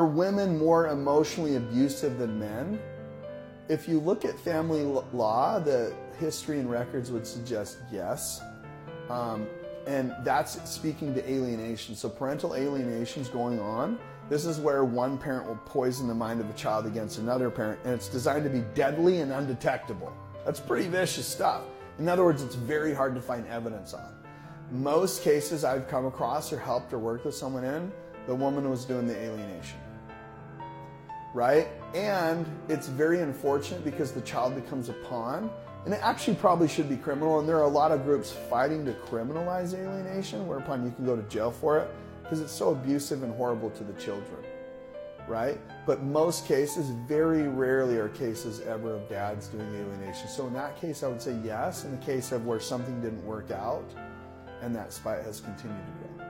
Are women more emotionally abusive than men? If you look at family law, the history and records would suggest yes. Um, and that's speaking to alienation. So parental alienation is going on. This is where one parent will poison the mind of a child against another parent, and it's designed to be deadly and undetectable. That's pretty vicious stuff. In other words, it's very hard to find evidence on. Most cases I've come across or helped or worked with someone in, the woman was doing the alienation right? And it's very unfortunate because the child becomes a pawn. And it actually probably should be criminal. And there are a lot of groups fighting to criminalize alienation, whereupon you can go to jail for it because it's so abusive and horrible to the children, right? But most cases, very rarely are cases ever of dads doing alienation. So in that case, I would say yes. In the case of where something didn't work out and that spite has continued to grow.